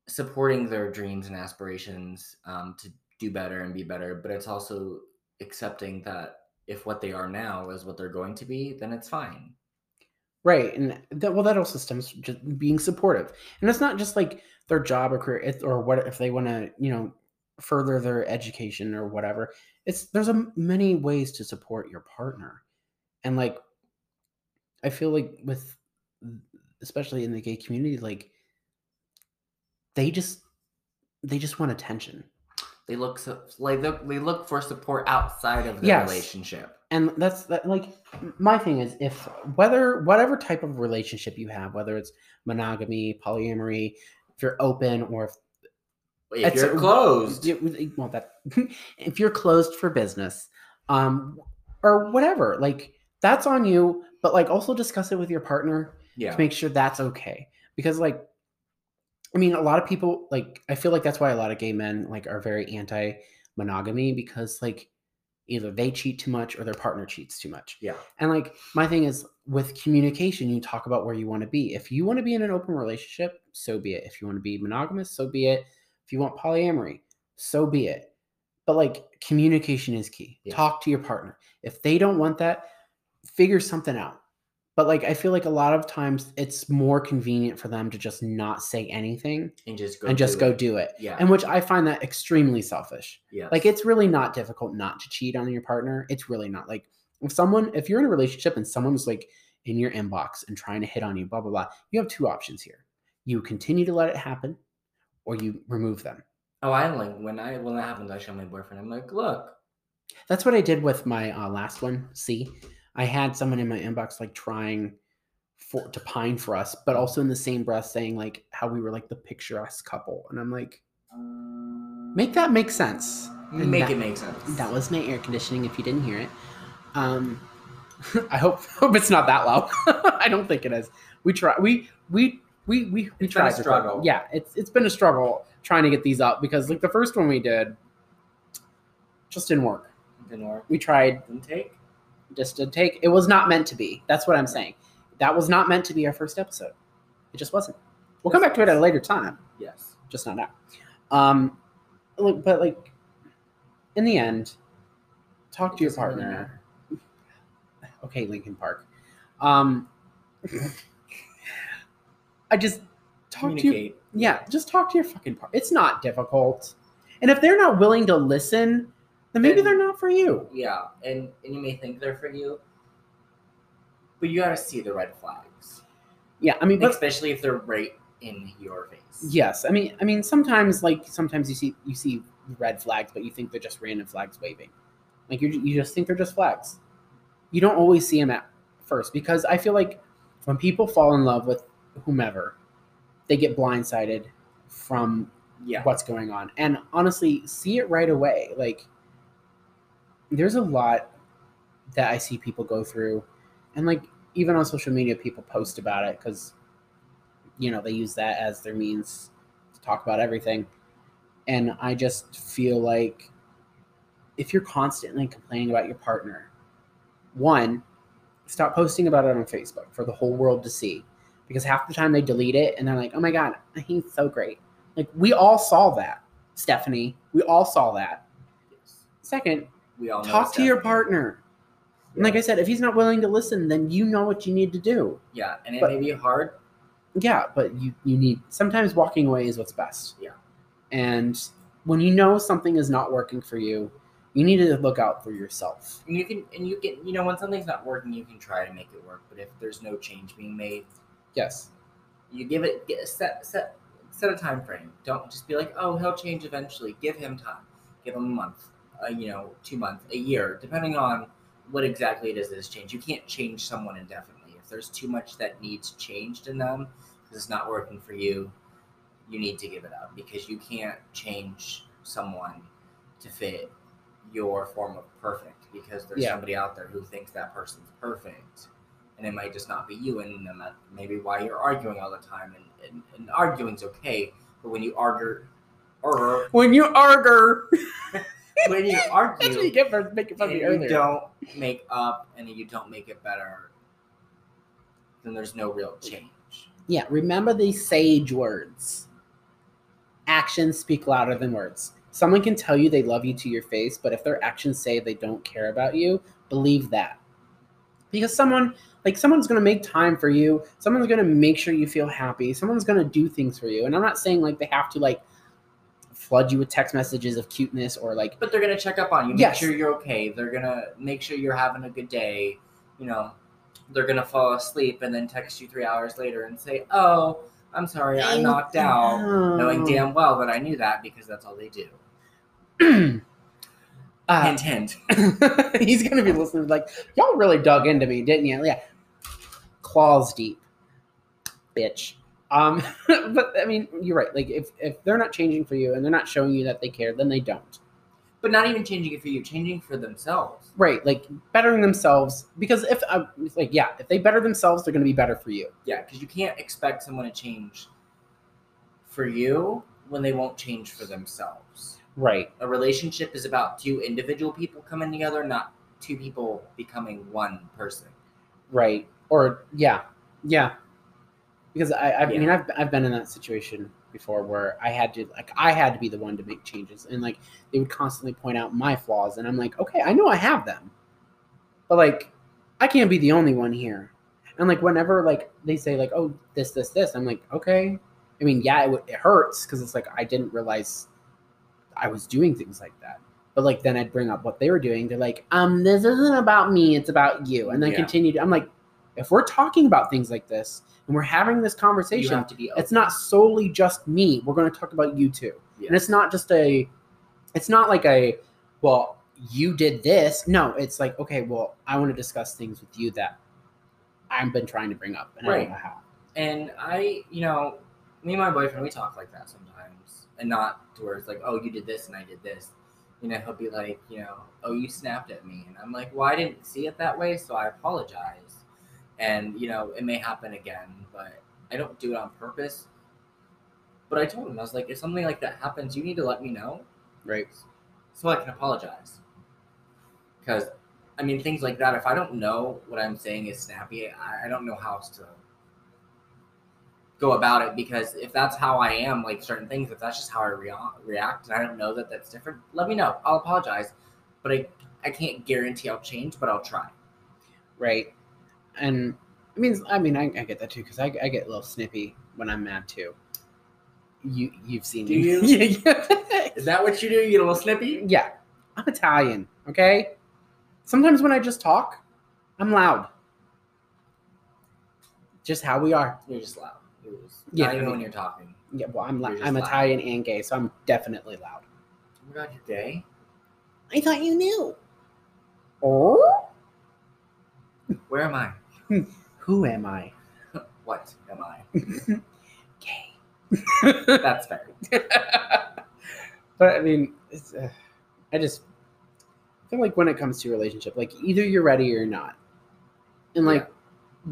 supporting their dreams and aspirations um, to do better and be better. But it's also accepting that if what they are now is what they're going to be, then it's fine. Right, and that well, that also stems just being supportive, and it's not just like their job or career, or what if they want to, you know, further their education or whatever. It's there's a many ways to support your partner, and like, I feel like with, especially in the gay community, like, they just, they just want attention, They look so, like they, they look for support outside of the Yes. relationship. and that's that like my thing is if whether whatever type of relationship you have whether it's monogamy polyamory if you're open or if If you're closed, well that if you're closed for business um or whatever like that's on you but like also discuss it with your partner Yeah. to make sure that's okay because like i mean a lot of people like i feel like that's why a lot of gay men like are very anti monogamy because like either they cheat too much or their partner cheats too much. Yeah. and like my thing is with communication you talk about where you want to be. If you want to be in an open relationship so be it. If you want to be monogamous so be it. If you want polyamory so be it. But like communication is key. Yeah. talk to your partner. If they don't want that figure something out but like i feel like a lot of times it's more convenient for them to just not say anything And just go and just do go it. do it Yeah. and which i find that extremely selfish yes. like it's really not difficult not to cheat on your partner it's really not like if someone if you're in a relationship and someone's like in your inbox and trying to hit on you blah blah blah you have two options here you continue to let it happen or you remove them Oh, I like when I when that happens, I show my boyfriend. I'm like, look, That's what I did with my uh, last one. See, I had someone in my inbox like trying for to pine for us, but also in the same breath saying like how we were like the picturesque couple, and I'm like, make that make sense. And make that, it make sense. That was my air conditioning. If you didn't hear it, um, I hope hope it's not that loud. I don't think it is. We try. We we we we we It's been a tried. to- struggle. Yeah, it's it's been a struggle trying to get these up because like the first one we did just didn't work. Didn't work. We tried Didn't take. Just to take it was not meant to be. That's what i'm saying. That was not meant to be our first episode. It just wasn't. We'll come back to it at a later time. Yes. just not now. Um look, but like in the end talk to your partner. okay Linkin Park. Um i just talk to Communicate. yeah just talk to your fucking partner it's not difficult. And if they're not willing to listen then maybe Then- they're not for you Yeah, and and you may think they're for you, but you gotta see the red flags, yeah i mean but especially if they're right in your face. Yes, I mean, I mean, sometimes like sometimes you see you see red flags, but you think they're just random flags waving. Like you you just think they're just flags. You don't always see them at first because I feel like when people fall in love with whomever, they get blindsided from Yeah. what's going on, and honestly, see it right away. Like there's a lot that I see people go through, and like even on social media, people post about it because you know they use that as their means to talk about everything. And i just feel like if you're constantly complaining about your partner one stop posting about it on facebook for the whole world to see. Because half the time they delete it and they're like oh my god he's so great. Like we all saw that stephanie. We all saw that. Second We all talk to your partner and like i said if he's not willing to listen then you know what you need to do Yeah, and it But- may be hard. yeah but you you need sometimes walking away is what's best Yeah. and when you know something is not working for you you need to look out for yourself And you can and you can you know when something's not working, you can try to make it work. But if there's no change being made, yes you give it get set set set a time frame. Don't just be like, oh, he'll change eventually. Give him time. Give him a month. Uh, you know, two months, a year, depending on what exactly it is that has changed. You can't change someone indefinitely. If there's too much that needs changed in them because it's not working for you, you need to give it up because you can't change someone to fit your form of perfect because there's Yeah. somebody out there who thinks that person's perfect and it might just not be you and then that maybe why you're arguing all the time and, and, and arguing's okay but when you argue or when you argue when you argue, that's what you get for making fun of me you earlier. don't make up and you don't make it better then there's no real change. Yeah remember these sage words. Actions speak louder than words. Someone can tell you they love you to your face but if their actions say they don't care about you believe that. Because someone like someone's going to make time for you. Someone's going to make sure you feel happy. Someone's going to do things for you. And i'm not saying like they have to like flood you with text messages of cuteness or like but they're gonna check up on you make Yes. sure you're okay. They're gonna make sure you're having a good day you know. They're gonna fall asleep and then text you three hours later and say oh i'm sorry i knocked out. Knowing damn well that i knew that because that's all they do. Uh, hint hint. he's gonna be listening like y'all really dug into me didn't you yeah. Claws deep. Bitch um but i mean you're right like if if they're not changing for you and they're not showing you that they care then they don't but not even changing it for you, changing for themselves. Right, like bettering themselves because if uh, it's like yeah, if they better themselves, they're going to be better for you. Yeah, because you can't expect someone to change for you when they won't change for themselves. Right. A relationship is about two individual people coming together, not two people becoming one person. Right. Or yeah, yeah. Because I, I Yeah. mean, I've I've been in that situation before where I had to like I had to be the one to make changes, and like they would constantly point out my flaws, and I'm like, okay, I know I have them, but like I can't be the only one here. And like whenever like they say like, oh, this, this, this, I'm like, okay. I mean, yeah, it, it hurts because it's like I didn't realize I was doing things like that. But like then I'd bring up what they were doing. They're like, um, this isn't about me, it's about you. And then Yeah. continue. To, I'm like, if we're talking about things like this and we're having this conversation, it's not solely just me. We're going to talk about you too. Yeah. And it's not just a, it's not like a, well, you did this. No, it's like, okay, well, I want to discuss things with you that I've been trying to bring up and I Right. don't know how. And I, you know, me and my boyfriend, we talk like that sometimes, and not to where it's like, oh, you did this and I did this. You know, he'll be like, you know, oh, you snapped at me, and I'm like, well, I didn't see it that way, so I apologize. And you know, it may happen again, but I don't do it on purpose. But I told him, I was like, if something like that happens, you need to let me know Right. so I can apologize. Because, I mean, things like that, if I don't know what I'm saying is snappy, I, I don't know how else to go about it. Because if that's how I am, like certain things, if that's just how I rea- react, and I don't know that that's different, let me know. I'll apologize. But I, I can't guarantee I'll change, but I'll try. Right. And I mean, I mean, I, I get that too because I, I get a little snippy when I'm mad too. You you've seen Do me. you? Is that what you do? You get a little snippy? yeah. I'm Italian. Okay. Sometimes when I just talk, I'm loud. Just how we are. You're just loud. You're just, Yeah, not I even mean- when you're talking. Yeah. Well, I'm You're just I'm loud. Italian and gay, so I'm definitely loud. Oh my god, you're gay? I thought you knew. Oh. Where am I? Who am I? What am I? Gay. That's fair. but I mean, it's, uh, I just feel like when it comes to relationship, like either you're ready or not, and like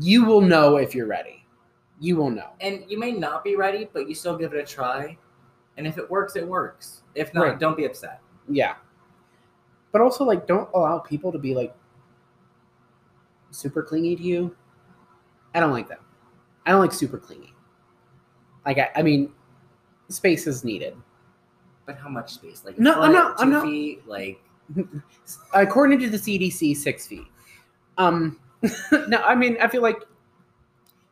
you will know if you're ready. You will know. and you may not be ready, but you still give it a try. And if it works, it works. If not, Right. don't be upset. Yeah. But also, like, don't allow people to be like super clingy to you. I don't like that. I don't like super clingy. Like, I, I mean, space is needed. But how much space? Like No, I'm not- I'm not- feet. Like according to the CDC, six feet. Um, no, I mean, I feel like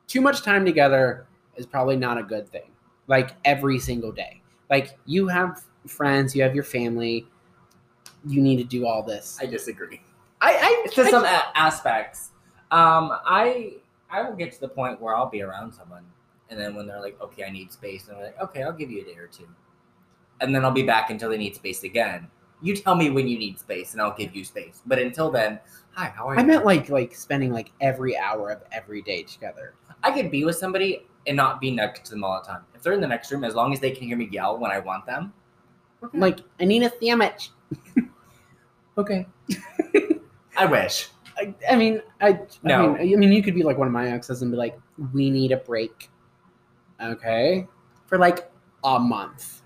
too much time together is probably not a good thing. Like every single day. Like you have friends, you have your family. You need to do all this. I disagree. I, I, To I- some a- aspects, um, I I will get to the point where I'll be around someone, and then when they're like, "Okay, I need space," and I'm like, "Okay, I'll give you a day or two. and then I'll be back until they need space again. You tell me when you need space, and I'll give you space. But until then, hi, how are you? I meant like like spending like every hour of every day together. I could be with somebody and not be next to them all the time. If they're in the next room, as long as they can hear me yell when I want them, we're. Like I need a sandwich. okay. I wish. I, I mean, I, No. I mean, I mean, you could be like one of my exes and be like, "We need a break." Okay, for like a month.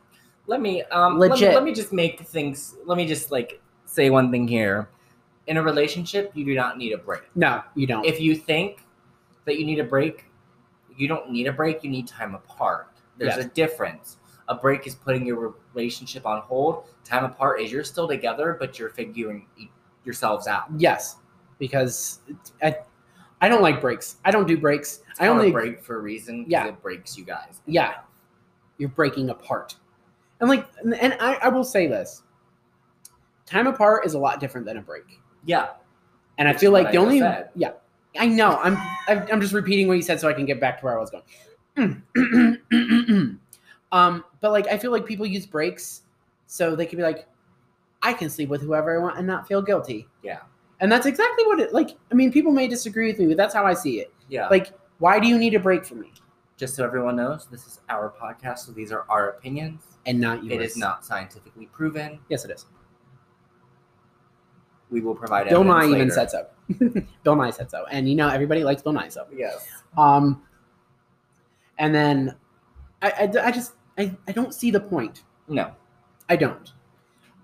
Let me um let me, Legit. let me just make things let me just like say one thing here. In a relationship, you do not need a break. No, you don't. If you think that you need a break, you don't need a break, you need time apart. There's Yes. a difference. A break is putting your relationship on hold. Time apart is you're still together, but you're figuring yourselves out. yes, because I, I don't like breaks. I don't do breaks. It's I only break for a reason. Yeah. it breaks you guys. Yeah. you're breaking apart. And like, and, I, I will say this: time apart is a lot different than a break. yeah. And I feel like the I only said. yeah, I know. I'm I'm I'm just repeating what you said so I can get back to where I was going. um, but like I feel like people use breaks so they can be like, I can sleep with whoever I want and not feel guilty. Yeah. And that's exactly what it like. I mean, people may disagree with me, but that's how I see it. Yeah. Like, why do you need a break from me just so everyone knows, this is our podcast, so these are our opinions. and not yours? It is not scientifically proven. Yes, it is. we will provide. Bill Nye even said so. Bill Nye said so, and you know everybody likes Bill Nye so. Yes. Um, and then I, I, I just I, I don't see the point. No. I don't.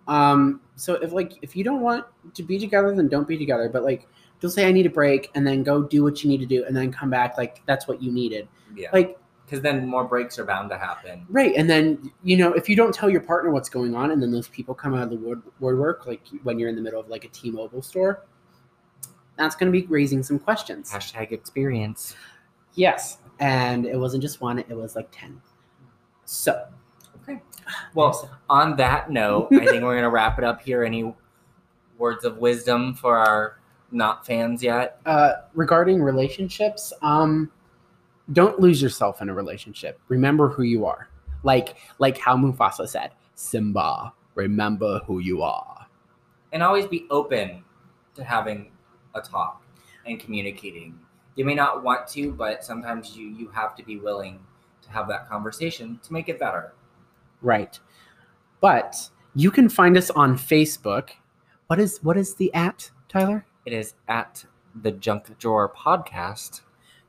Um, so if like if you don't want to be together, then don't be together. But like, don't say I need a break and then go do what you need to do and then come back like that's what you needed. Yeah. Like Because then more breaks are bound to happen. right, and then you know if you don't tell your partner what's going on, and then those people come out of the wood woodwork, like when you're in the middle of like a T-Mobile store, that's going to be raising some questions. Hashtag experience. Yes, and it wasn't just one; it was like ten. So Okay. Well, on that note, I think we're gonna wrap it up here. Any words of wisdom for our not fans yet? uh, regarding relationships, um, don't lose yourself in a relationship. Remember who you are. Like like how Mufasa said, Simba, remember who you are. And always be open to having a talk and communicating. You may not want to, but sometimes you you have to be willing to have that conversation to make it better. Right. But you can find us on Facebook. What is what is the at, Tyler? It is at the Junk Drawer Podcast.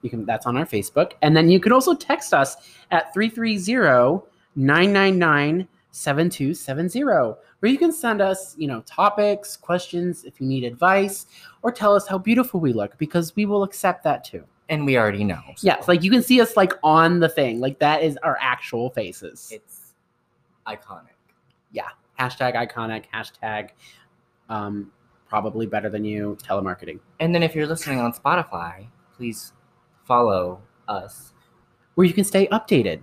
You can that's on our Facebook. And then you can also text us at 330-999-7270 where you can send us, you know, topics, questions if you need advice or tell us how beautiful we look because we will accept that too. And we already know. so Yes, like you can see us like on the thing. Like that is our actual faces. it's iconic. Yeah. Hashtag iconic, hashtag um, probably better than you, telemarketing. And then if you're listening on Spotify, please follow us Where you can stay updated.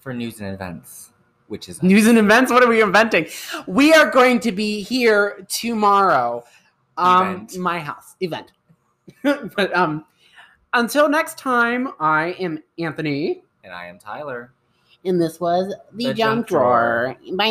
for news and events, which is News and events, what are we inventing? We are going to be here tomorrow. Um Event. my house. Event. but um until next time, I am Anthony. and I am Tyler. And this was the, The junk Junk Drawer. drawer. Bye.